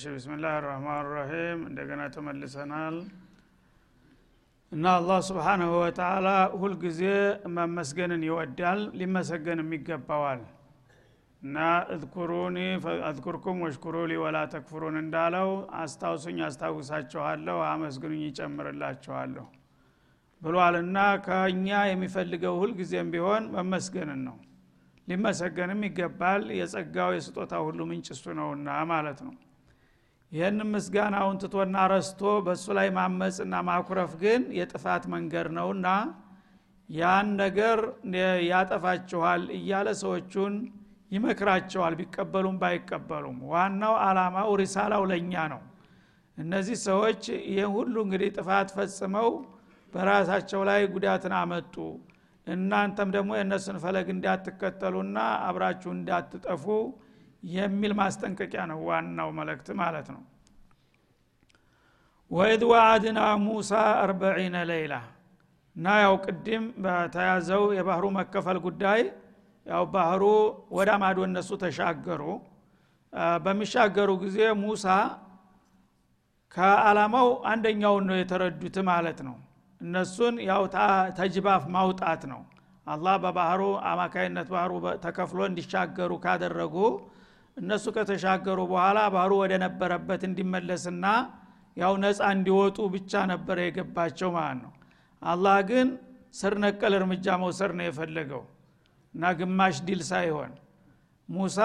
እሺ ብስምላህ ራህማን ራሒም እንደገና ተመልሰናል። እና አላህ ስብሓናሁ ወተላ ሁልጊዜ መመስገንን ይወዳል ሊመሰገንም ይገባዋል። እና እዝኩሩኒ አዝኩርኩም ወሽኩሩ ሊ ወላ ተክፍሩን እንዳለው አስታውሱኝ አስታውሳችኋለሁ አመስግኑኝ ይጨምርላችኋለሁ ብሏልና ከእኛ የሚፈልገው ሁልጊዜም ቢሆን መመስገንን ነው። ሊመሰገንም ይገባል። የጸጋው የስጦታ ሁሉ ምንጭ እሱ ነውና ማለት ነው ይህን ምስጋናውን ትቶና ረስቶ በእሱ ላይ ማመፅና ማኩረፍ ግን የጥፋት መንገድ ነውና ያን ነገር ያጠፋችኋል እያለ ሰዎቹን ይመክራቸዋል። ቢቀበሉም ባይቀበሉም ዋናው አላማው ሪሳላው ለእኛ ነው። እነዚህ ሰዎች ይህን ሁሉ እንግዲህ ጥፋት ፈጽመው በራሳቸው ላይ ጉዳትን አመጡ። እናንተም ደግሞ የእነሱን ፈለግ እንዳትከተሉና አብራችሁ እንዳትጠፉ የሚል ማስጠንቀቂያ ነው ዋናው መልእክት ማለት ነው። ወኢድ ዋአድና ሙሳ አርበዒነ ሌይላ እና ያው ቅድም በተያዘው የባህሩ መከፈል ጉዳይ ያው ባህሩ ወደ ማዶ እነሱ ተሻገሩ። በሚሻገሩ ጊዜ ሙሳ ከአላማው አንደኛውን ነው የተረዱት ማለት ነው። እነሱን ያው ተጅባፍ ማውጣት ነው። አላህ በባህሩ አማካይነት ባህሩ ተከፍሎ እንዲሻገሩ ካደረጉ እነሱ ከተሻገሩ በኋላ ባህሩ ወደ ነበረበት እንዲመለስና ያው ነፃ እንዲወጡ ብቻ ነበረ የገባቸው ማለት ነው። አላህ ግን ስር ነቀል እርምጃ መውሰድ ነው የፈለገው እና ግማሽ ዲል ሳይሆን ሙሳ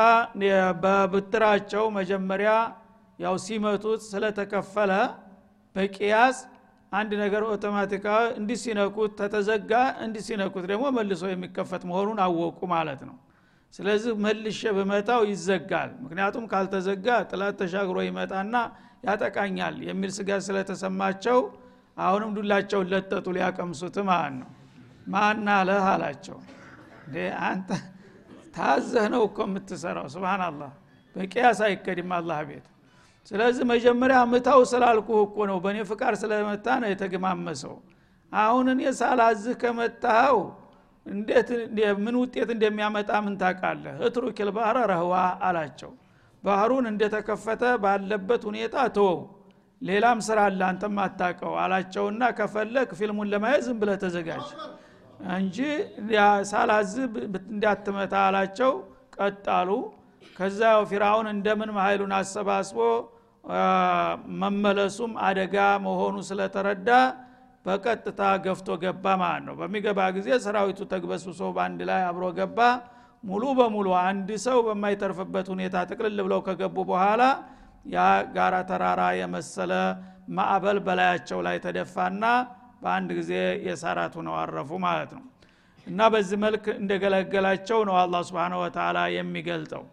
በብትራቸው መጀመሪያ ያው ሲመቱት ስለተከፈለ በቅያስ አንድ ነገር ኦቶማቲካዊ እንዲህ ሲነኩት ተተዘጋ እንዲህ ሲነኩት ደግሞ መልሶ የሚከፈት መሆኑን አወቁ ማለት ነው ስለዚህ መልሼ ብመታው ይዘጋል። ምክንያቱም ካልተዘጋ ጥላት ተሻግሮ ይመጣና ያጠቃኛል የሚል ስጋት ስለተሰማቸው አሁንም ዱላቸውን ለጠጡ ሊያቀምሱት ማለት ነው። ማና ለህ አላቸው። አንተ ታዘህ ነው እኮ የምትሰራው። ስብናላህ በቅያስ አይከድም አላህ ቤት። ስለዚህ መጀመሪያ ምታው ስላልኩህ እኮ ነው። በእኔ ፍቃድ ስለመታ ነው የተገማመሰው አሁን እኔ ሳላዝህ ከመታኸው እንዴት ምን ውጤት እንደሚያመጣ ምን ታቃለህ እትሩኪል ባህረ ረህዋ አላቸው። ባህሩን እንደተከፈተ ባለበት ሁኔታ ተወው ሌላም ስራ አለ አንተም አታቀው አላቸውና ከፈለክ ፊልሙን ለማየት ዝም ብለ ተዘጋጅ እንጂ ሳላዝህ እንዳትመታ አላቸው። ቀጣሉ። ከዛ ፊራውን እንደምን ኃይሉን አሰባስቦ መመለሱም አደጋ መሆኑ ስለተረዳ በቀጥታ ገፍቶ ገባ ማለት ነው። በሚገባ ጊዜ ሰራዊቱ ተግበስብሶ በአንድ ላይ አብሮ ገባ። ሙሉ በሙሉ አንድ ሰው በማይተርፍበት ሁኔታ ጥቅልል ብለው ከገቡ በኋላ ያ ጋራ ተራራ የመሰለ ማዕበል በላያቸው ላይ ተደፋና በአንድ ጊዜ የሳራት ሁነው አረፉ ማለት ነው። እና በዚህ መልክ እንደገለገላቸው ነው አላ ስብን ወተላ የሚገልጠው።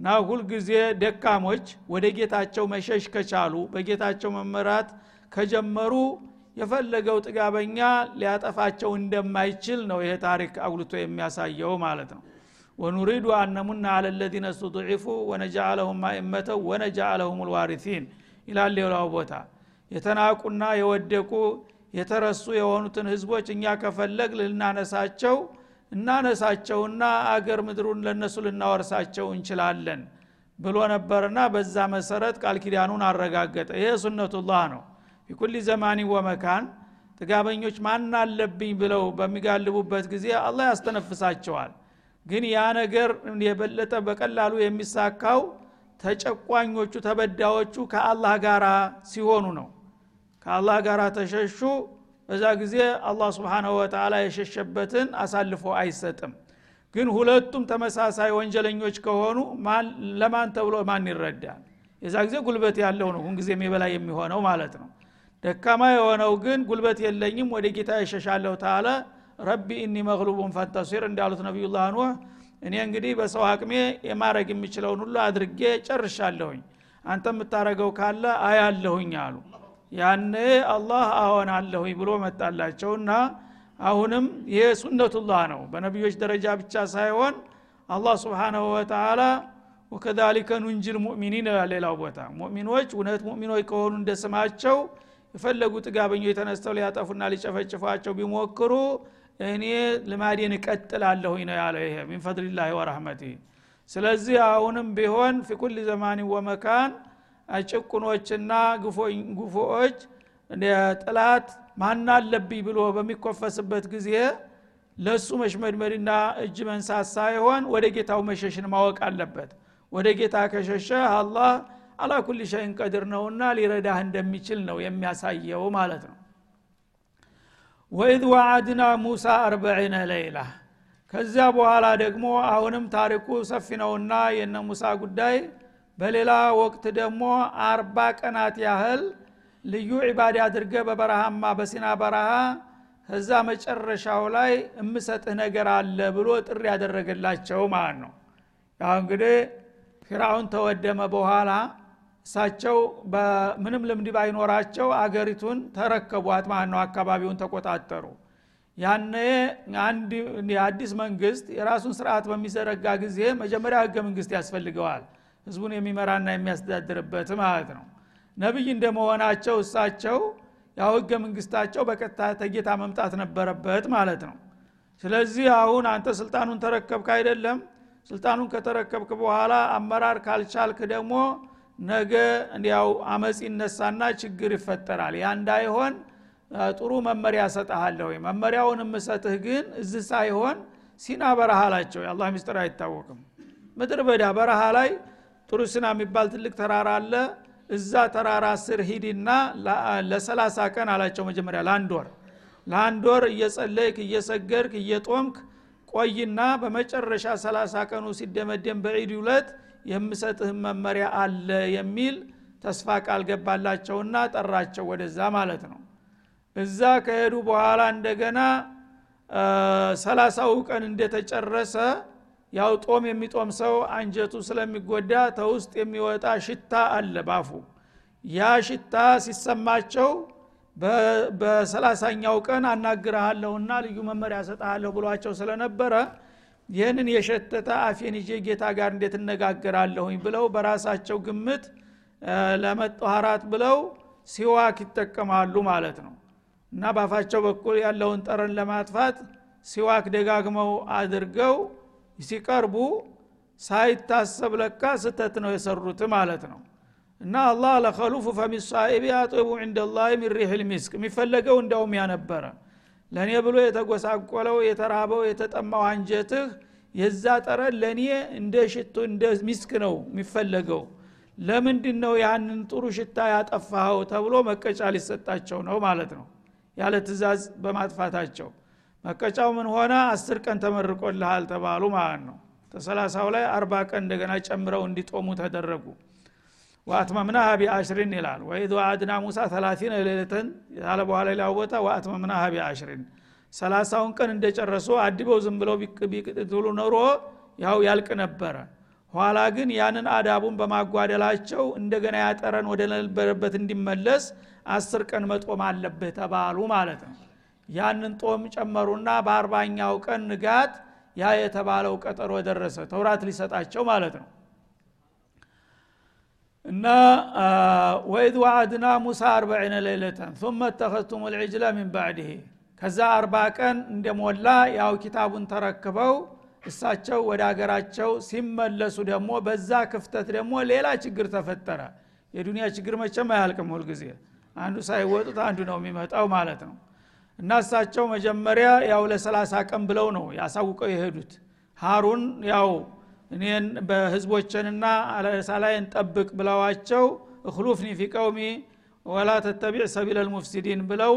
እና ሁልጊዜ ደካሞች ወደ ጌታቸው መሸሽ ከቻሉ በጌታቸው መመራት ከጀመሩ የፈለገው ጥጋበኛ ሊያጠፋቸው እንደማይችል ነው ይሄ ታሪክ አጉልቶ የሚያሳየው ማለት ነው። ወኑሪዱ አነሙና አለ ለዚነ ስተضዒፉ ወነጃአለሁም ማእመተው ወነጃአለሁም ልዋሪሲን ይላል ሌላው ቦታ። የተናቁና የወደቁ የተረሱ የሆኑትን ህዝቦች እኛ ከፈለግ ልናነሳቸው እናነሳቸውና አገር ምድሩን ለነሱ ልናወርሳቸው እንችላለን ብሎ ነበርና በዛ መሰረት ቃል ኪዳኑን አረጋገጠ። ይሄ ሱነቱላህ ነው ፊኩል ዘማኒ ወመካን ጥጋበኞች ማን አለብኝ ብለው በሚጋልቡበት ጊዜ አላህ ያስተነፍሳቸዋል። ግን ያ ነገር የበለጠ በቀላሉ የሚሳካው ተጨቋኞቹ ተበዳዎቹ ከአላህ ጋር ሲሆኑ ነው። ከአላህ ጋር ተሸሹ በዛ ጊዜ አላህ ስብንሁ ወተላ የሸሸበትን አሳልፎ አይሰጥም። ግን ሁለቱም ተመሳሳይ ወንጀለኞች ከሆኑ ለማን ተብሎ ማን ይረዳል? የዛ ጊዜ ጉልበት ያለው ነው ሁንጊዜ የበላይ የሚሆነው ማለት ነው ደካማ የሆነው ግን ጉልበት የለኝም ወደ ጌታ የሸሻለሁ ታለ። ረቢ እኒ መግሉቡን ፈንተሲር እንዳሉት ነቢዩላህ ኑህ እኔ እንግዲህ በሰው አቅሜ የማድረግ የሚችለውን ሁሉ አድርጌ ጨርሻለሁኝ። አንተ የምታረገው ካለ አያለሁኝ አሉ። ያኔ አላህ አለሁኝ ብሎ መጣላቸውና አሁንም ይሄ ሱነቱላህ ነው። በነቢዮች ደረጃ ብቻ ሳይሆን አላህ ስብሓናሁ ወተላ ወከዛሊከ ኑንጅል ሙእሚኒን ሌላው ቦታ። ሙእሚኖች እውነት ሙእሚኖች ከሆኑ እንደ ስማቸው የፈለጉ ጥጋበኞች የተነስተው ሊያጠፉና ሊጨፈጭፏቸው ቢሞክሩ እኔ ልማዴን እቀጥላለሁኝ ነው ያለ ይሄ ሚን ፈድልላህ ወረህመቲ ስለዚህ አሁንም ቢሆን ፊ ኩል ዘማን ወመካን ጭቁኖችና ጉፎዎች ጥላት ማን አለብኝ ብሎ በሚኮፈስበት ጊዜ ለሱ መሽመድመድና እጅ መንሳት ሳይሆን ወደ ጌታው መሸሽን ማወቅ አለበት። ወደ ጌታ ከሸሸ አላህ አላ ኩል ሸይን ቀድር ነውና ሊረዳህ እንደሚችል ነው የሚያሳየው ማለት ነው። ወኢዝ ዋዓድና ሙሳ አርበዒነ ለይላ። ከዚያ በኋላ ደግሞ አሁንም ታሪኩ ሰፊ ነውና የነ ሙሳ ጉዳይ። በሌላ ወቅት ደግሞ አርባ ቀናት ያህል ልዩ ዒባዳ አድርገ በበረሃማ በሲና በረሃ ከዛ መጨረሻው ላይ እምሰጥህ ነገር አለ ብሎ ጥሪ ያደረገላቸው ማለት ነው። ያው እንግዲህ ፊራውን ተወደመ በኋላ እሳቸው ምንም ልምድ ባይኖራቸው አገሪቱን ተረከቧት ማለት ነው አካባቢውን ተቆጣጠሩ። ያነ አንድ የአዲስ መንግስት የራሱን ስርዓት በሚዘረጋ ጊዜ መጀመሪያ ህገ መንግስት ያስፈልገዋል። ህዝቡን የሚመራና የሚያስተዳድርበት ማለት ነው። ነቢይ እንደመሆናቸው እሳቸው ያው ህገ መንግስታቸው በቀጥታ ተጌታ መምጣት ነበረበት ማለት ነው። ስለዚህ አሁን አንተ ስልጣኑን ተረከብክ አይደለም። ስልጣኑን ከተረከብክ በኋላ አመራር ካልቻልክ ደግሞ ነገ እንዲያው አመፅ ይነሳና ችግር ይፈጠራል። ያ እንዳይሆን ጥሩ መመሪያ ሰጠሃለሁ መመሪያውን የምሰጥህ ግን እዚህ ሳይሆን ሲና በረሃ ላቸው። የአላህ ሚስጥር አይታወቅም። ምድር በዳ በረሃ ላይ ጥሩ ሲና የሚባል ትልቅ ተራራ አለ። እዛ ተራራ ስር ሂድና ለሰላሳ ቀን አላቸው መጀመሪያ ለአንድ ወር። ለአንድ ወር እየጸለይክ እየሰገድክ እየጦምክ ቆይና በመጨረሻ ሰላሳ ቀኑ ሲደመደም በዒድ ውለት የምሰጥህ መመሪያ አለ የሚል ተስፋ ቃል ገባላቸውና ጠራቸው ወደዛ ማለት ነው። እዛ ከሄዱ በኋላ እንደገና ሰላሳው ቀን እንደተጨረሰ ያው ጦም የሚጦም ሰው አንጀቱ ስለሚጎዳ ተውስጥ የሚወጣ ሽታ አለ ባፉ። ያ ሽታ ሲሰማቸው በሰላሳኛው ቀን አናግረሃለሁና ልዩ መመሪያ ሰጠሃለሁ ብሏቸው ስለነበረ ይህንን የሸተተ አፌን ይዤ ጌታ ጋር እንዴት እነጋገራለሁኝ ብለው በራሳቸው ግምት ለመጠኋራት ብለው ሲዋክ ይጠቀማሉ ማለት ነው። እና ባፋቸው በኩል ያለውን ጠረን ለማጥፋት ሲዋክ ደጋግመው አድርገው ሲቀርቡ ሳይታሰብ ለካ ስተት ነው የሰሩት ማለት ነው። እና አላህ لخلوف فم الصائم أطيب عند الله من ريح المسك የሚፈለገው እንዳውም ያነበረ ለእኔ ብሎ የተጎሳቆለው የተራበው የተጠማው አንጀትህ የዛ ጠረን ለእኔ እንደ ሽቱ እንደ ሚስክ ነው የሚፈለገው። ለምንድን ነው ያንን ጥሩ ሽታ ያጠፋኸው ተብሎ መቀጫ ሊሰጣቸው ነው ማለት ነው። ያለ ትእዛዝ በማጥፋታቸው። መቀጫው ምን ሆነ? አስር ቀን ተመርቆልሃል ተባሉ ማለት ነው። ተሰላሳው ላይ አርባ ቀን እንደገና ጨምረው እንዲጦሙ ተደረጉ ወአትመምናሃ ቢአሽሪን ይላል። ወኢዝ ዋአድና ሙሳ ተላቲነ ሌለተን ያለ በኋላ ሌላው ቦታ ወአትመምናሃ ቢአሽሪን ሰላሳውን ቀን እንደጨረሱ አድበው ዝም ብለው ቢቅትሉ ኖሮ ያው ያልቅ ነበረ። ኋላ ግን ያንን አዳቡን በማጓደላቸው እንደገና ያጠረን ወደ ነበረበት እንዲመለስ አስር ቀን መጦም አለብህ ተባሉ ማለት ነው። ያንን ጦም ጨመሩና በአርባኛው ቀን ንጋት ያ የተባለው ቀጠሮ ደረሰ። ተውራት ሊሰጣቸው ማለት ነው እና ወኢድ ዋዓድና ሙሳ አርበዒነ ሌይለተን ثመ ተኸዝቱም ልዕጅለ ሚን ባዕድህ ከዛ አርባ ቀን እንደሞላ ያው ኪታቡን ተረክበው እሳቸው ወደ አገራቸው ሲመለሱ ደግሞ በዛ ክፍተት ደግሞ ሌላ ችግር ተፈጠረ። የዱንያ ችግር መቼም አያልቅም ሁልጊዜ አንዱ ሳይወጡት አንዱ ነው የሚመጣው ማለት ነው። እና እሳቸው መጀመሪያ ያው ለሰላሳ ቀን ብለው ነው ያሳውቀው የሄዱት። ሀሩን ያው እኔን በህዝቦችንና አለሳላይን ጠብቅ ብለዋቸው እክሉፍኒ ፊ ቀውሚ ወላ ተተቢዕ ሰቢል ልሙፍሲዲን ብለው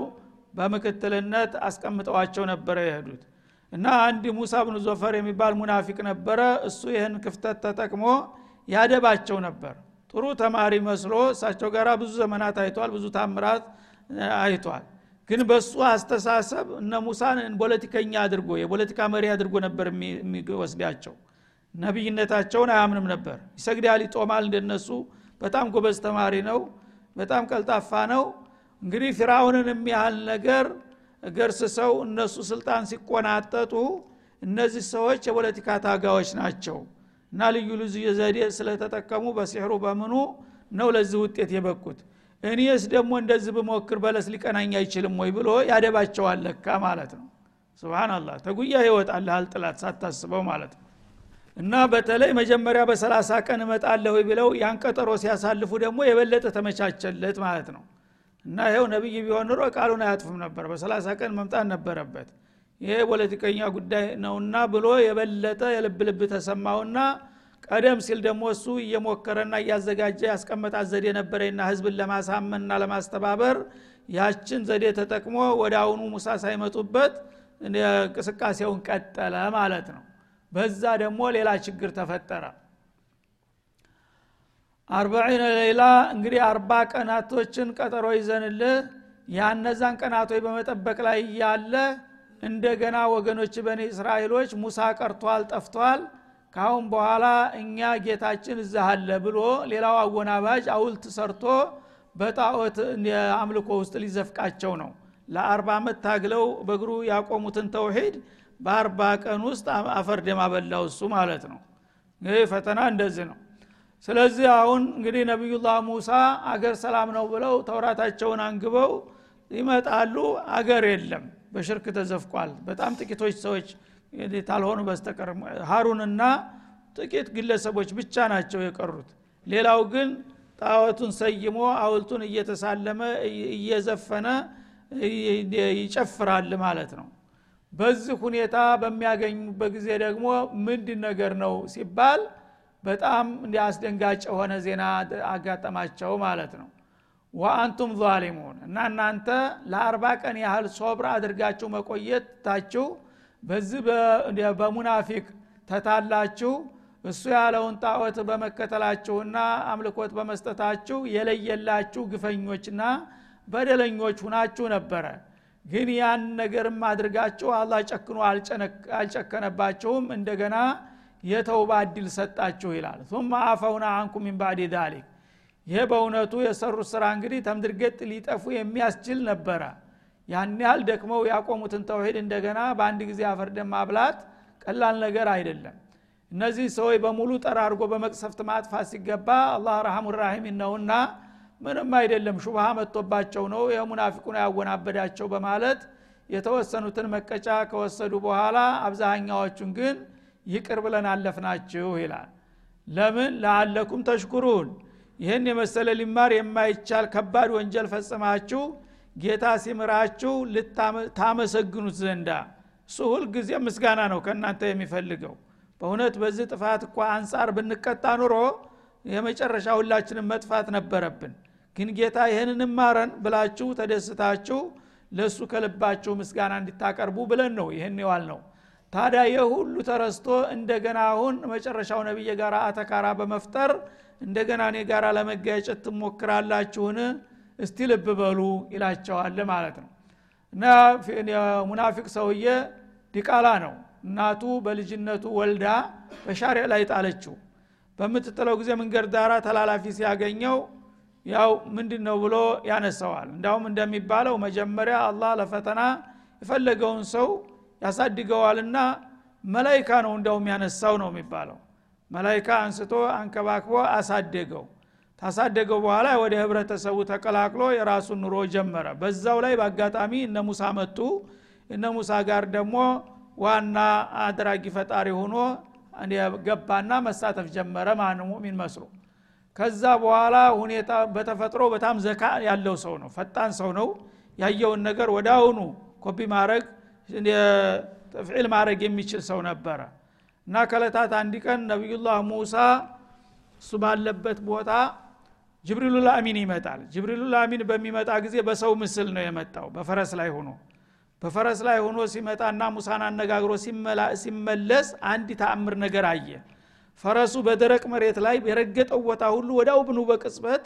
በምክትልነት አስቀምጠዋቸው ነበረ የሄዱት። እና አንድ ሙሳ ብኑ ዞፈር የሚባል ሙናፊቅ ነበረ። እሱ ይህን ክፍተት ተጠቅሞ ያደባቸው ነበር። ጥሩ ተማሪ መስሎ እሳቸው ጋር ብዙ ዘመናት አይቷል ብዙ ታምራት አይቷል። ግን በሱ አስተሳሰብ እነ ሙሳን ፖለቲከኛ አድርጎ የፖለቲካ መሪ አድርጎ ነበር የሚወስዳቸው ነቢይነታቸውን አያምንም ነበር። ይሰግዳል ይጦማል እንደነሱ። በጣም ጎበዝ ተማሪ ነው በጣም ቀልጣፋ ነው። እንግዲህ ፊራውንን የሚያህል ነገር ገርስሰው እነሱ ስልጣን ሲቆናጠጡ እነዚህ ሰዎች የፖለቲካ ታጋዎች ናቸው እና ልዩ ልዩ ዘዴ ስለተጠቀሙ በሲሕሩ በምኑ ነው ለዚህ ውጤት የበቁት? እኔስ ደግሞ እንደዚህ ብሞክር በለስ ሊቀናኝ አይችልም ወይ ብሎ ያደባቸዋል ለካ ማለት ነው። ስብናላህ ተጉያ ይወጣልሃል ጥላት ሳታስበው ማለት ነው እና በተለይ መጀመሪያ በሰላሳ ቀን እመጣለሁ ብለው ያን ቀጠሮ ሲያሳልፉ ደግሞ የበለጠ ተመቻቸለት ማለት ነው። እና ይኸው ነቢይ ቢሆን ኑሮ ቃሉን አያጥፍም ነበር። በሰላሳ ቀን መምጣት ነበረበት። ይሄ ፖለቲከኛ ጉዳይ ነውና ብሎ የበለጠ የልብ ልብ ተሰማውና ቀደም ሲል ደግሞ እሱ እየሞከረና እያዘጋጀ ያስቀመጣት ዘዴ ነበረና ህዝብን ለማሳመንና ለማስተባበር ያችን ዘዴ ተጠቅሞ ወደ አሁኑ ሙሳ ሳይመጡበት እንቅስቃሴውን ቀጠለ ማለት ነው በዛ ደግሞ ሌላ ችግር ተፈጠረ። አርባዒነ ሌላ እንግዲህ አርባ ቀናቶችን ቀጠሮ ይዘንልህ ያነዛን ቀናቶች በመጠበቅ ላይ እያለ እንደገና ወገኖች በኒ እስራኤሎች ሙሳ ቀርቷል ጠፍቷል ካሁን በኋላ እኛ ጌታችን እዛ አለ ብሎ ሌላው አወናባጅ አውልት ሰርቶ በጣዖት አምልኮ ውስጥ ሊዘፍቃቸው ነው። ለአርባ ዓመት ታግለው በእግሩ ያቆሙትን ተውሂድ በአርባ ቀን ውስጥ አፈር ደም አበላው እሱ ማለት ነው። ይህ ፈተና እንደዚህ ነው። ስለዚህ አሁን እንግዲህ ነቢዩላህ ሙሳ አገር ሰላም ነው ብለው ተውራታቸውን አንግበው ይመጣሉ። አገር የለም በሽርክ ተዘፍቋል። በጣም ጥቂቶች ሰዎች ታልሆኑ በስተቀር ሀሩንና ጥቂት ግለሰቦች ብቻ ናቸው የቀሩት። ሌላው ግን ጣዖቱን ሰይሞ አውልቱን እየተሳለመ እየዘፈነ ይጨፍራል ማለት ነው በዚህ ሁኔታ በሚያገኙበት ጊዜ ደግሞ ምንድን ነገር ነው ሲባል በጣም አስደንጋጭ የሆነ ዜና አጋጠማቸው ማለት ነው። ወአንቱም ዛሊሙን እና እናንተ ለአርባ ቀን ያህል ሶብር አድርጋችሁ መቆየት ታችሁ በዚህ በሙናፊቅ ተታላችሁ እሱ ያለውን ጣዖት በመከተላችሁና አምልኮት በመስጠታችሁ የለየላችሁ ግፈኞችና በደለኞች ሁናችሁ ነበረ ግን ያን ነገርም አድርጋችሁ አላህ ጨክኖ አልጨከነባችሁም እንደገና የተውባ እድል ሰጣችሁ ይላል። ثم አፈውና አንኩም ሚን ባዕድ ዛሊክ። ይሄ በእውነቱ የሰሩት ስራ እንግዲህ ተምድርገጥ ሊጠፉ የሚያስችል ነበረ። ያን ያህል ደክመው ያቆሙትን ተውሂድ እንደገና በአንድ ጊዜ አፈርደን ማብላት ቀላል ነገር አይደለም። እነዚህ ሰዎች በሙሉ ጠራርጎ በመቅሰፍት ማጥፋት ሲገባ አላህ ረሐሙ ራሒም ነውና ምንም አይደለም ሹብሃ መጥቶባቸው ነው የሙናፊቁን ያወናበዳቸው በማለት የተወሰኑትን መቀጫ ከወሰዱ በኋላ አብዛኛዎቹን ግን ይቅር ብለን አለፍናችሁ ይላል። ለምን? ለአለኩም ተሽኩሩን። ይህን የመሰለ ሊማር የማይቻል ከባድ ወንጀል ፈጽማችሁ ጌታ ሲምራችሁ ታመሰግኑት ዘንዳ። እሱ ሁልጊዜ ምስጋና ነው ከእናንተ የሚፈልገው። በእውነት በዚህ ጥፋት እኳ አንጻር ብንቀጣ ኑሮ የመጨረሻ ሁላችንም መጥፋት ነበረብን። ግን ጌታ ይህንን ማረን ብላችሁ ተደስታችሁ ለእሱ ከልባችሁ ምስጋና እንዲታቀርቡ ብለን ነው ይህን ይዋል ነው ታዲያ የሁሉ ተረስቶ እንደገና አሁን መጨረሻው ነቢይ ጋር አተካራ በመፍጠር እንደገና እኔ ጋር ለመጋጨት ትሞክራላችሁን? እስቲ ልብ በሉ ይላቸዋል ማለት ነው። እና ሙናፊቅ ሰውዬ ዲቃላ ነው። እናቱ በልጅነቱ ወልዳ በሻሪያ ላይ ጣለችው በምትጥለው ጊዜ መንገድ ዳራ ተላላፊ ሲያገኘው ያው ምንድን ነው ብሎ ያነሰዋል እንዳውም እንደሚባለው መጀመሪያ አላህ ለፈተና የፈለገውን ሰው ያሳድገዋልና መላይካ ነው እንዳውም ያነሳው ነው የሚባለው። መላይካ አንስቶ አንከባክቦ አሳደገው። ታሳደገው በኋላ ወደ ህብረተሰቡ ተቀላቅሎ የራሱን ኑሮ ጀመረ። በዛው ላይ በአጋጣሚ እነ ሙሳ መጡ። እነ ሙሳ ጋር ደግሞ ዋና አድራጊ ፈጣሪ ሆኖ ገባና መሳተፍ ጀመረ። ማን? ሙሚን መስሎ። ከዛ በኋላ ሁኔታ በተፈጥሮ በጣም ዘካ ያለው ሰው ነው ፈጣን ሰው ነው። ያየውን ነገር ወደ አሁኑ ኮፒ ማድረግ ተፍዒል ማድረግ የሚችል ሰው ነበረ። እና ከለታት አንድ ቀን ነቢዩላህ ሙሳ እሱ ባለበት ቦታ ጅብሪሉ ልአሚን ይመጣል። ጅብሪሉ ልአሚን በሚመጣ ጊዜ በሰው ምስል ነው የመጣው በፈረስ ላይ ሆኖ በፈረስ ላይ ሆኖ ሲመጣና ሙሳን አነጋግሮ ሲመለስ አንድ ተአምር ነገር አየ። ፈረሱ በደረቅ መሬት ላይ የረገጠው ቦታ ሁሉ ወዳው ብኑ በቅጽበት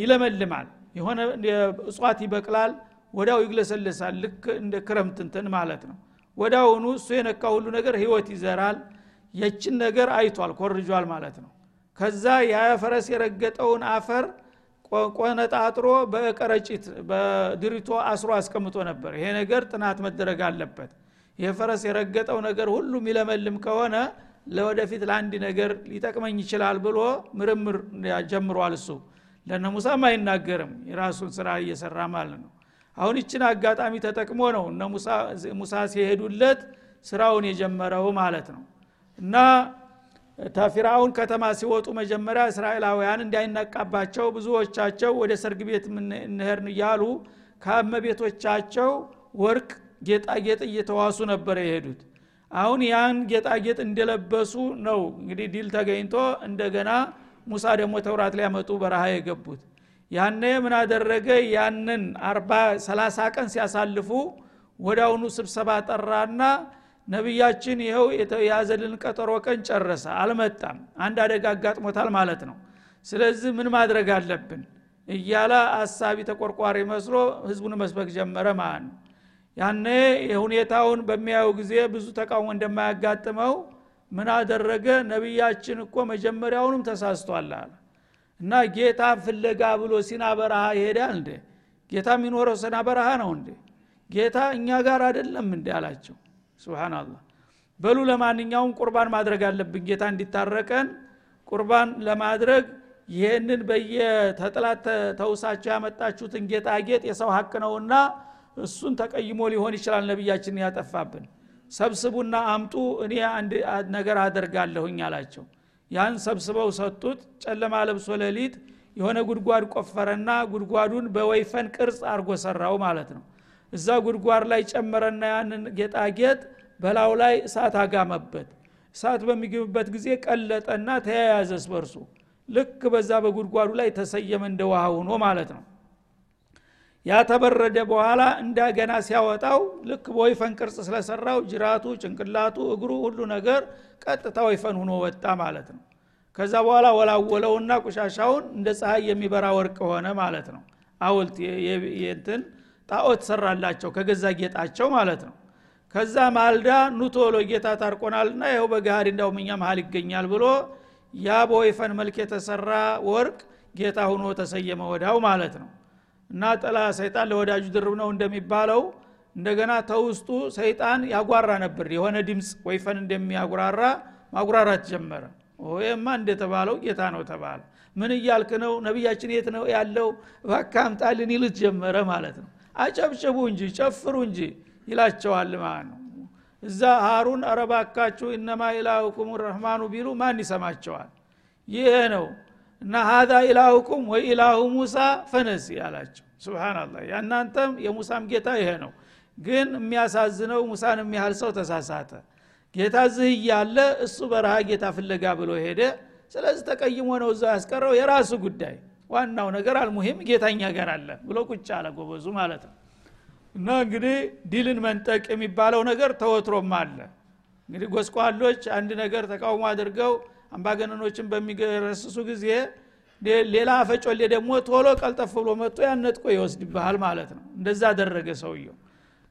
ይለመልማል። የሆነ እጽዋት ይበቅላል ወዳው ይግለሰልሳል ልክ እንደ ክረምት ማለት ነው። ወዳውኑ እሱ የነካ ሁሉ ነገር ህይወት ይዘራል። የችን ነገር አይቷል ኮርጇል ማለት ነው። ከዛ የፈረስ የረገጠውን አፈር ቆነጣጥሮ በቀረጭት በድሪቶ አስሮ አስቀምጦ ነበር። ይሄ ነገር ጥናት መደረግ አለበት። የፈረስ የረገጠው ነገር ሁሉ የሚለመልም ከሆነ ለወደፊት ለአንድ ነገር ሊጠቅመኝ ይችላል ብሎ ምርምር ጀምሯል እሱ። ለነ ሙሳም አይናገርም። የራሱን ስራ እየሰራ ማለት ነው። አሁን ይችን አጋጣሚ ተጠቅሞ ነው እነ ሙሳ ሲሄዱለት ስራውን የጀመረው ማለት ነው። እና ተፊራውን ከተማ ሲወጡ መጀመሪያ እስራኤላውያን እንዳይነቃባቸው ብዙዎቻቸው ወደ ሰርግ ቤት እንሄርን እያሉ ከመቤቶቻቸው ወርቅ ጌጣጌጥ እየተዋሱ ነበር የሄዱት። አሁን ያን ጌጣጌጥ እንደለበሱ ነው እንግዲህ ዲል ተገኝቶ እንደገና ሙሳ ደግሞ ተውራት ሊያመጡ በረሃ የገቡት። ያነ ምን አደረገ? ያንን አርባ ሰላሳ ቀን ሲያሳልፉ ወዳውኑ ስብሰባ ጠራና ነቢያችን ይኸው የተያዘልን ቀጠሮ ቀን ጨረሰ አልመጣም። አንድ አደጋ አጋጥሞታል ማለት ነው። ስለዚህ ምን ማድረግ አለብን? እያለ አሳቢ ተቆርቋሪ መስሎ ህዝቡን መስበክ ጀመረ ማለት ነው። ያነ የሁኔታውን በሚያየው ጊዜ ብዙ ተቃውሞ እንደማያጋጥመው ምን አደረገ? ነቢያችን እኮ መጀመሪያውንም ተሳስቷል አለ። እና ጌታ ፍለጋ ብሎ ሲና በረሃ ይሄዳል እንዴ? ጌታ የሚኖረው ሰና በረሃ ነው እንዴ? ጌታ እኛ ጋር አይደለም እንዴ? አላቸው ስብናላህ በሉ ለማንኛውም ቁርባን ማድረግ አለብን። ጌታ እንዲታረቀን ቁርባን ለማድረግ ይህንን በየተጥላት ተውሳቸው ያመጣችሁትን ጌጣጌጥ የሰው ሀቅ ነውና እሱን ተቀይሞ ሊሆን ይችላል ነቢያችን ያጠፋብን። ሰብስቡና አምጡ እኔ አንድ ነገር አደርጋለሁኝ አላቸው። ያን ሰብስበው ሰጡት። ጨለማ ለብሶ ሌሊት የሆነ ጉድጓድ ቆፈረና ጉድጓዱን በወይፈን ቅርጽ አርጎ ሰራው ማለት ነው እዛ ጉድጓድ ላይ ጨመረና ያንን ጌጣጌጥ በላው ላይ እሳት አጋመበት። እሳት በሚግብበት ጊዜ ቀለጠና ተያያዘስ በርሱ ልክ በዛ በጉድጓዱ ላይ ተሰየመ እንደ ውሃ ሆኖ ማለት ነው። ያ ተበረደ በኋላ እንደገና ሲያወጣው ልክ በወይፈን ቅርጽ ስለሰራው ጅራቱ ጭንቅላቱ እግሩ ሁሉ ነገር ቀጥታ ወይፈን ሁኖ ወጣ ማለት ነው። ከዛ በኋላ ወላወለውና ቆሻሻውን እንደ ፀሐይ የሚበራ ወርቅ ሆነ ማለት ነው። አውልት የንትን ጣዖት ሰራላቸው ከገዛ ጌጣቸው ማለት ነው። ከዛ ማልዳ ኑቶሎ ጌታ ታርቆናልና ይኸው በጋሃድ እንዳውም እኛ መሀል ይገኛል ብሎ ያ በወይፈን መልክ የተሰራ ወርቅ ጌታ ሁኖ ተሰየመ ወዳው ማለት ነው። እና ጠላ ሰይጣን ለወዳጁ ድርብ ነው እንደሚባለው እንደገና ተውስጡ ሰይጣን ያጓራ ነበር። የሆነ ድምፅ ወይፈን እንደሚያጉራራ ማጉራራት ጀመረ። ይህማ እንደተባለው ጌታ ነው ተባለ። ምን እያልክ ነው? ነቢያችን የት ነው ያለው? ባካ አምጣልን ይሉት ጀመረ ማለት ነው አጨብጭቡ እንጂ ጨፍሩ እንጂ ይላቸዋል ማለት ነው እዛ ሃሩን አረባካችሁ እነማ ኢላሁኩም ረህማኑ ቢሉ ማን ይሰማቸዋል? ይሄ ነው። እና ሀዛ ኢላሁኩም ኢላሁ ሙሳ ፈነስ ያላቸው ስብናላህ ያናንተም የሙሳም ጌታ ይሄ ነው። ግን የሚያሳዝነው ሙሳን የሚያህል ሰው ተሳሳተ። ጌታ ዝህ እያለ እሱ በረሃ ጌታ ፍለጋ ብሎ ሄደ። ስለዚህ ተቀይሞ ነው እዛ ያስቀረው የራሱ ጉዳይ ዋናው ነገር አልሙሂም ጌታኛ ጋር አለ ብሎ ቁጭ አለ ጎበዙ ማለት ነው። እና እንግዲህ ዲልን መንጠቅ የሚባለው ነገር ተወትሮም አለ። እንግዲህ ጎስቋሎች አንድ ነገር ተቃውሞ አድርገው አምባገነኖችን በሚገረስሱ ጊዜ ሌላ አፈጮሌ ደግሞ ቶሎ ቀልጠፍ ብሎ መጥቶ ያነጥቆ ይወስድብሃል ማለት ነው። እንደዛ አደረገ ሰውየው።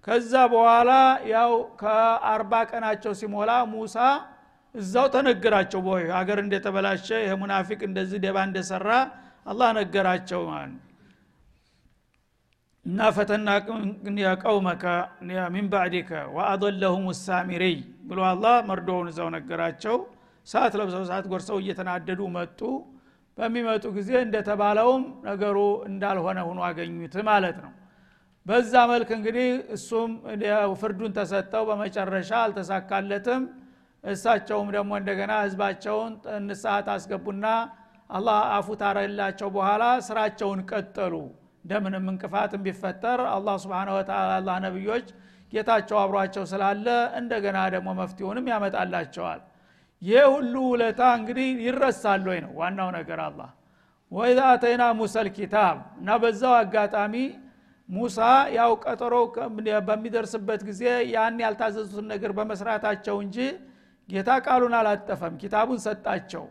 ከዛ በኋላ ያው ከአርባ ቀናቸው ሲሞላ ሙሳ እዛው ተነገራቸው ቦይ ሀገር እንደተበላሸ ይሄ ሙናፊቅ እንደዚህ ደባ እንደሰራ አላህ ነገራቸው ማለት ነው። እና ፈተና ቀውመከ ሚን ባዕዲከ ወአضለሁም ሳሚሪይ ብሎ አላህ መርዶውን እዛው ነገራቸው። ሰዓት ለብሰው ሰዓት ጎርሰው እየተናደዱ መጡ። በሚመጡ ጊዜ እንደተባለውም ነገሩ እንዳልሆነ ሁኖ አገኙት ማለት ነው። በዛ መልክ እንግዲህ እሱም ፍርዱን ተሰጠው። በመጨረሻ አልተሳካለትም። እሳቸውም ደግሞ እንደገና ህዝባቸውን ንስሐት አስገቡና አላህ አፉ ታረላቸው በኋላ ስራቸውን ቀጠሉ። እንደምንም እንቅፋትም ቢፈጠር አላህ ስብን ወተላ ነቢዮች ጌታቸው አብሯቸው ስላለ እንደገና ደግሞ መፍትሁንም ያመጣላቸዋል። ይህ ሁሉ ውለታ እንግዲህ ይረሳል ወይ ነው ዋናው ነገር አላህ። ወይዛ አተይና ሙሰል ኪታብ እና በዛው አጋጣሚ ሙሳ ያው ቀጠሮ በሚደርስበት ጊዜ ያን ያልታዘዙትን ነገር በመስራታቸው እንጂ ጌታ ቃሉን አላጠፈም ኪታቡን ሰጣቸው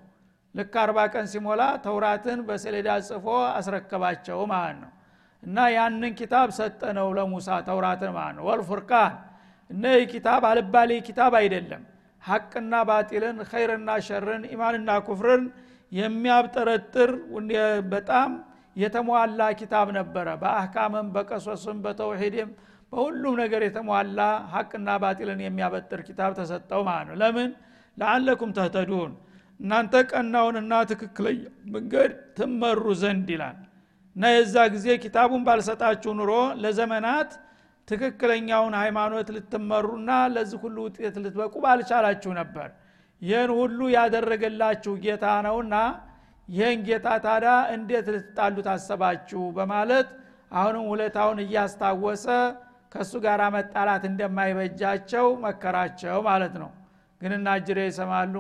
ልክ አርባ ቀን ሲሞላ ተውራትን በሰሌዳ ጽፎ አስረከባቸው ማለት ነው። እና ያንን ኪታብ ሰጠነው ለሙሳ ተውራትን ማለት ነው። ወልፉርቃን እነ ኪታብ አልባሌ ኪታብ አይደለም። ሐቅና ባጢልን ኸይርና ሸርን ኢማንና ኩፍርን የሚያብጠረጥር በጣም የተሟላ ኪታብ ነበረ። በአህካምም በቀሶስም በተውሂድም በሁሉም ነገር የተሟላ ሀቅና ባጢልን የሚያበጥር ኪታብ ተሰጠው ማለት ነው። ለምን? ለአለኩም ተህተዱን እናንተ ቀናውንና ትክክለኛ መንገድ ትመሩ ዘንድ ይላል። እና የዛ ጊዜ ኪታቡን ባልሰጣችሁ ኑሮ ለዘመናት ትክክለኛውን ሃይማኖት ልትመሩና ለዚህ ሁሉ ውጤት ልትበቁ ባልቻላችሁ ነበር። ይህን ሁሉ ያደረገላችሁ ጌታ ነውና ይህን ጌታ ታዲያ እንዴት ልትጣሉ ታሰባችሁ? በማለት አሁንም ውለታውን እያስታወሰ ከእሱ ጋር መጣላት እንደማይበጃቸው መከራቸው ማለት ነው። ግንና ጅሬ ይሰማሉ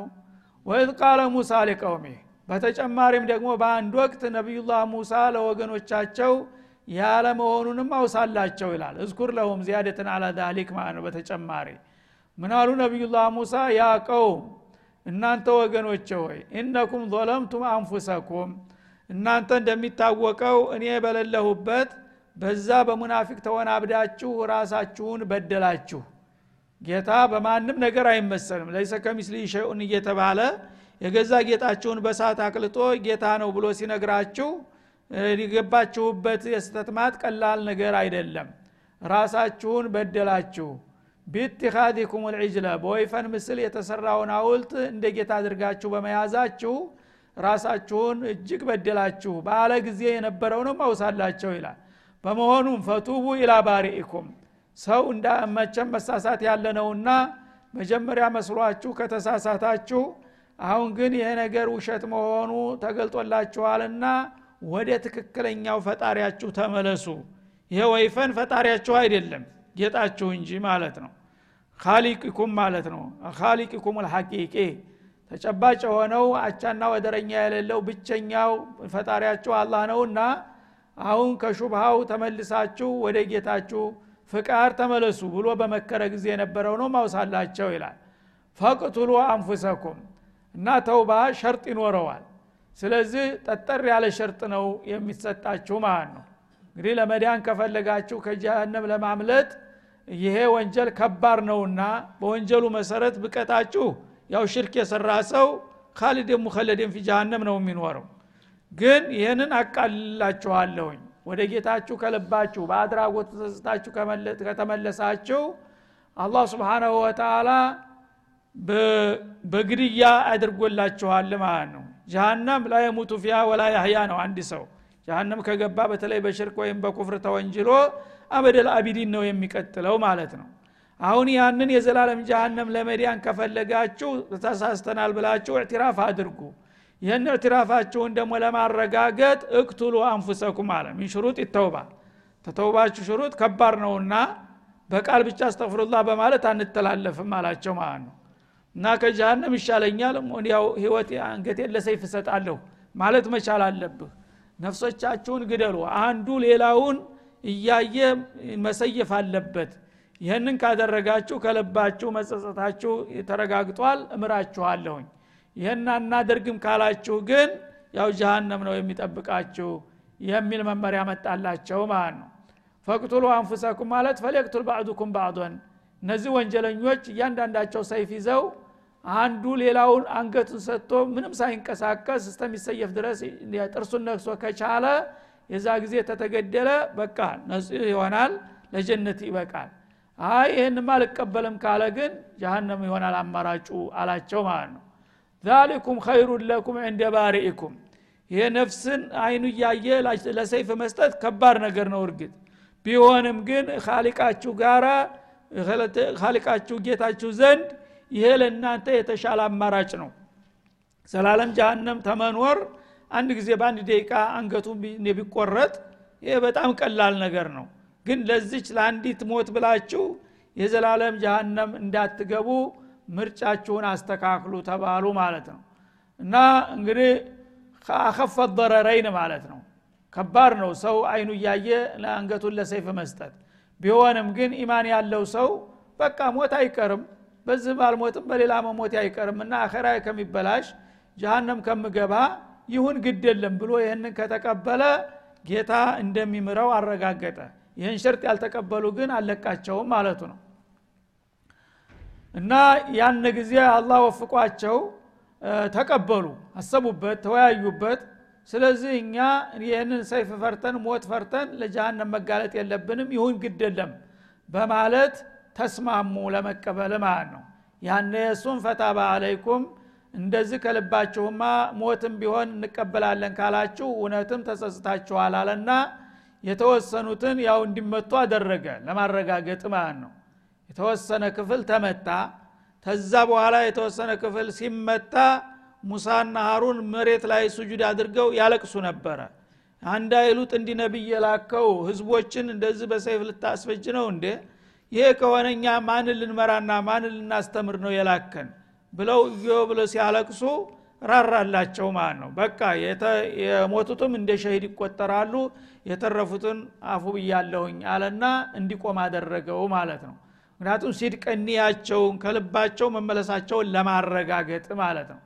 ወይዝ ቃለ ሙሳ ሊቀውሜ በተጨማሪም ደግሞ በአንድ ወቅት ነቢዩላህ ሙሳ ለወገኖቻቸው ያለ መሆኑንም አውሳላቸው ይላል። እዝኩር ለሁም ዚያደትን አላ ዳሊክ ማለት ነው። በተጨማሪ ምናሉ ነቢዩላህ ሙሳ? ያ ቀውም እናንተ ወገኖቼ ሆይ ኢነኩም ظለምቱም አንፉሰኩም። እናንተ እንደሚታወቀው እኔ በሌለሁበት በዛ በሙናፊቅ ተወናብዳችሁ ራሳችሁን በደላችሁ ጌታ በማንም ነገር አይመሰልም። ለይሰ ከሚስሊ ሸኡን እየተባለ የገዛ ጌጣችሁን በሳት አቅልጦ ጌታ ነው ብሎ ሲነግራችሁ የገባችሁበት የስተትማት ቀላል ነገር አይደለም። ራሳችሁን በደላችሁ። ቢትኻዲኩም ልዕጅለ በወይፈን ምስል የተሰራውን አውልት እንደ ጌታ አድርጋችሁ በመያዛችሁ ራሳችሁን እጅግ በደላችሁ። ባለ ጊዜ የነበረውንም አውሳላቸው ይላል። በመሆኑም ፈቱቡ ኢላ ባሪኢኩም ሰው መቸም መሳሳት ያለ ነውና መጀመሪያ መስሏችሁ ከተሳሳታችሁ አሁን ግን ይሄ ነገር ውሸት መሆኑ ተገልጦላችኋልና ወደ ትክክለኛው ፈጣሪያችሁ ተመለሱ። ይሄ ወይፈን ፈጣሪያችሁ አይደለም ጌጣችሁ እንጂ ማለት ነው። ካሊቅኩም ማለት ነው። ካሊቅኩም ልሐቂቂ ተጨባጭ የሆነው አቻና ወደረኛ የሌለው ብቸኛው ፈጣሪያችሁ አላህ ነውና አሁን ከሹብሃው ተመልሳችሁ ወደ ጌታችሁ ፍቃድ ተመለሱ ብሎ በመከረ ጊዜ የነበረው ነው ማውሳላቸው ይላል። ፈቅቱሉ አንፉሰኩም እና ተውባ ሸርጥ ይኖረዋል። ስለዚህ ጠጠር ያለ ሸርጥ ነው የሚሰጣችሁ ማለት ነው። እንግዲህ ለመዳን ከፈለጋችሁ ከጀሃነም ለማምለጥ ይሄ ወንጀል ከባድ ነውና በወንጀሉ መሰረት ብቀጣችሁ ያው ሽርክ የሰራ ሰው ካሊድ ሙከለድን ፊ ጀሃነም ነው የሚኖረው። ግን ይህንን አቃልላችኋለሁኝ ወደ ጌታችሁ ከልባችሁ በአድራጎት ተሰስታችሁ ከተመለሳችሁ አላህ ስብሓናሁ ወተላ በግድያ አድርጎላችኋል ማለት ነው። ጀሃነም ላ የሙቱ ፊያ ወላ ያህያ ነው አንድ ሰው። ጀሃነም ከገባ በተለይ በሽርክ ወይም በኩፍር ተወንጅሎ አበደል አቢዲን ነው የሚቀጥለው ማለት ነው። አሁን ያንን የዘላለም ጀሃነም ለመዲያን ከፈለጋችሁ ተሳስተናል ብላችሁ እዕትራፍ አድርጉ ይህን እዕትራፋችሁን ደግሞ ለማረጋገጥ እቅቱሉ አንፉሰኩም አለ። ሚን ሽሩጥ? ይተውባ ተተውባችሁ ሽሩጥ ከባድ ነውና በቃል ብቻ አስተፍሩላህ በማለት አንተላለፍም አላቸው ማለት ነው። እና ከጀሃነም ይሻለኛል ያው ህይወት አንገቴን ለሰይፍ እሰጣለሁ ማለት መቻል አለብህ። ነፍሶቻችሁን ግደሉ። አንዱ ሌላውን እያየ መሰየፍ አለበት። ይህንን ካደረጋችሁ ከልባችሁ መጸጸታችሁ ተረጋግጧል። እምራችኋለሁኝ ይህን አናደርግም ካላችሁ ግን ያው ጀሃነም ነው የሚጠብቃችሁ የሚል መመሪያ መጣላቸው ማለት ነው። ፈቅቱሉ አንፉሰኩም ማለት ፈሌቅቱል ባዕዱኩም ባዕዶን። እነዚህ ወንጀለኞች እያንዳንዳቸው ሰይፍ ይዘው አንዱ ሌላውን አንገቱን ሰጥቶ ምንም ሳይንቀሳቀስ እስተሚሰየፍ ድረስ ጥርሱን ነክሶ ከቻለ የዛ ጊዜ ተተገደለ በቃ ነጽህ ይሆናል ለጀነት ይበቃል። አይ ይህንማ አልቀበልም ካለ ግን ጀሃነም ይሆናል አማራጩ አላቸው ማለት ነው ዛሊኩም ኸይሩን ለኩም ዕንደ ባሪኢኩም ይሄ ነፍስን አይኑ እያየ ለሰይፍ መስጠት ከባድ ነገር ነው እርግጥ። ቢሆንም ግን ካሊቃችሁ ጋራ ካሊቃችሁ ጌታችሁ ዘንድ ይሄ ለእናንተ የተሻለ አማራጭ ነው። ዘላለም ጀሃነም ተመኖር አንድ ጊዜ በአንድ ደቂቃ አንገቱ ቢቆረጥ ይሄ በጣም ቀላል ነገር ነው። ግን ለዚች ለአንዲት ሞት ብላችሁ የዘላለም ጀሃነም እንዳትገቡ ምርጫችሁን አስተካክሉ ተባሉ ማለት ነው። እና እንግዲህ አከፈት ደረረይን ማለት ነው። ከባድ ነው። ሰው አይኑ እያየ አንገቱን ለሰይፍ መስጠት። ቢሆንም ግን ኢማን ያለው ሰው በቃ ሞት አይቀርም። በዚህ ባልሞትም በሌላ መሞት አይቀርም እና አኸራ ከሚበላሽ ጀሃነም ከምገባ ይሁን ግድ የለም ብሎ ይህንን ከተቀበለ ጌታ እንደሚምረው አረጋገጠ። ይህን ሸርጥ ያልተቀበሉ ግን አለቃቸውም ማለቱ ነው እና ያን ጊዜ አላህ ወፍቋቸው ተቀበሉ አሰቡበት ተወያዩበት። ስለዚህ እኛ ይህንን ሰይፍ ፈርተን ሞት ፈርተን ለጀሃነም መጋለጥ የለብንም ይሁን ግድ የለም በማለት ተስማሙ ለመቀበል ማለት ነው። ያነ የሱን ፈታባ አለይኩም እንደዚህ ከልባችሁማ ሞትም ቢሆን እንቀበላለን ካላችሁ እውነትም ተጸጽታችኋል አለና የተወሰኑትን ያው እንዲመቱ አደረገ ለማረጋገጥ ማለት ነው የተወሰነ ክፍል ተመታ። ተዛ በኋላ የተወሰነ ክፍል ሲመታ ሙሳና ሀሩን መሬት ላይ ሱጁድ አድርገው ያለቅሱ ነበረ። አንድ አይሉት እንዲህ ነቢይ የላከው ህዝቦችን እንደዚህ በሰይፍ ልታስፈጅ ነው እንዴ? ይሄ ከሆነ እኛ ማንን ልንመራና ማንን ልናስተምር ነው የላከን? ብለው እዮ ብለው ሲያለቅሱ ራራላቸው ማለት ነው። በቃ የሞቱትም እንደ ሸሂድ ይቆጠራሉ የተረፉትን አፉ ብያለሁኝ አለና እንዲቆም አደረገው ማለት ነው ምክንያቱም ሲድቀኒያቸውን ከልባቸው መመለሳቸውን ለማረጋገጥ ማለት ነው።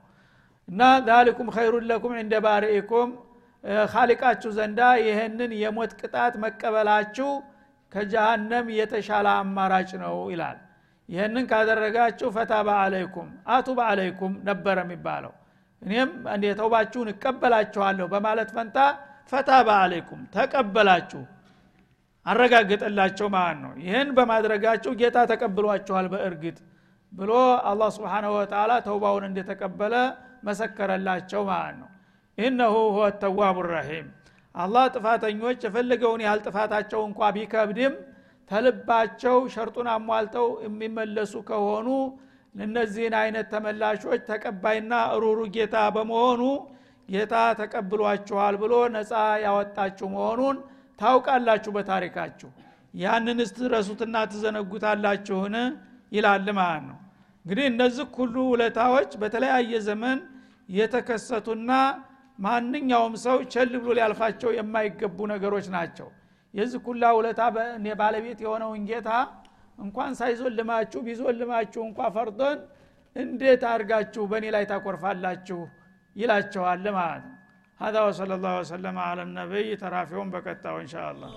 እና ዛሊኩም ኸይሩን ለኩም እንደ ባሪኢኩም ካሊቃችሁ ዘንዳ ይህንን የሞት ቅጣት መቀበላችሁ ከጀሃነም የተሻለ አማራጭ ነው ይላል። ይህንን ካደረጋችሁ ፈታባ አለይኩም አቱባ አለይኩም ነበረ የሚባለው። እኔም ተውባችሁን እቀበላችኋለሁ በማለት ፈንታ ፈታባ አለይኩም ተቀበላችሁ አረጋገጠላቸው ማለት ነው። ይህን በማድረጋችሁ ጌታ ተቀብሏችኋል በእርግጥ ብሎ አላህ ስብሓንሁ ወተላ ተውባውን እንደተቀበለ መሰከረላቸው ማለት ነው። ኢነሁ ሁወ ተዋቡ ረሒም። አላህ ጥፋተኞች የፈለገውን ያህል ጥፋታቸው እንኳ ቢከብድም ተልባቸው ሸርጡን አሟልተው የሚመለሱ ከሆኑ እነዚህን አይነት ተመላሾች ተቀባይና ሩሩ ጌታ በመሆኑ ጌታ ተቀብሏችኋል ብሎ ነፃ ያወጣችሁ መሆኑን ታውቃላችሁ በታሪካችሁ? ያንን ስትረሱትና ትዘነጉታላችሁን? ይላል ማለት ነው። እንግዲህ እነዚህ ሁሉ ውለታዎች በተለያየ ዘመን የተከሰቱና ማንኛውም ሰው ቸል ብሎ ሊያልፋቸው የማይገቡ ነገሮች ናቸው። የዚህ ኩላ ውለታ ባለቤት የሆነውን ጌታ እንኳን ሳይዞልማችሁ ቢዞልማችሁ እንኳ ፈርዶን እንዴት አድርጋችሁ በእኔ ላይ ታኮርፋላችሁ? ይላቸዋል ማለት ነው هذا وصلى الله وسلم على النبي ترافعون بكتا وإن شاء الله.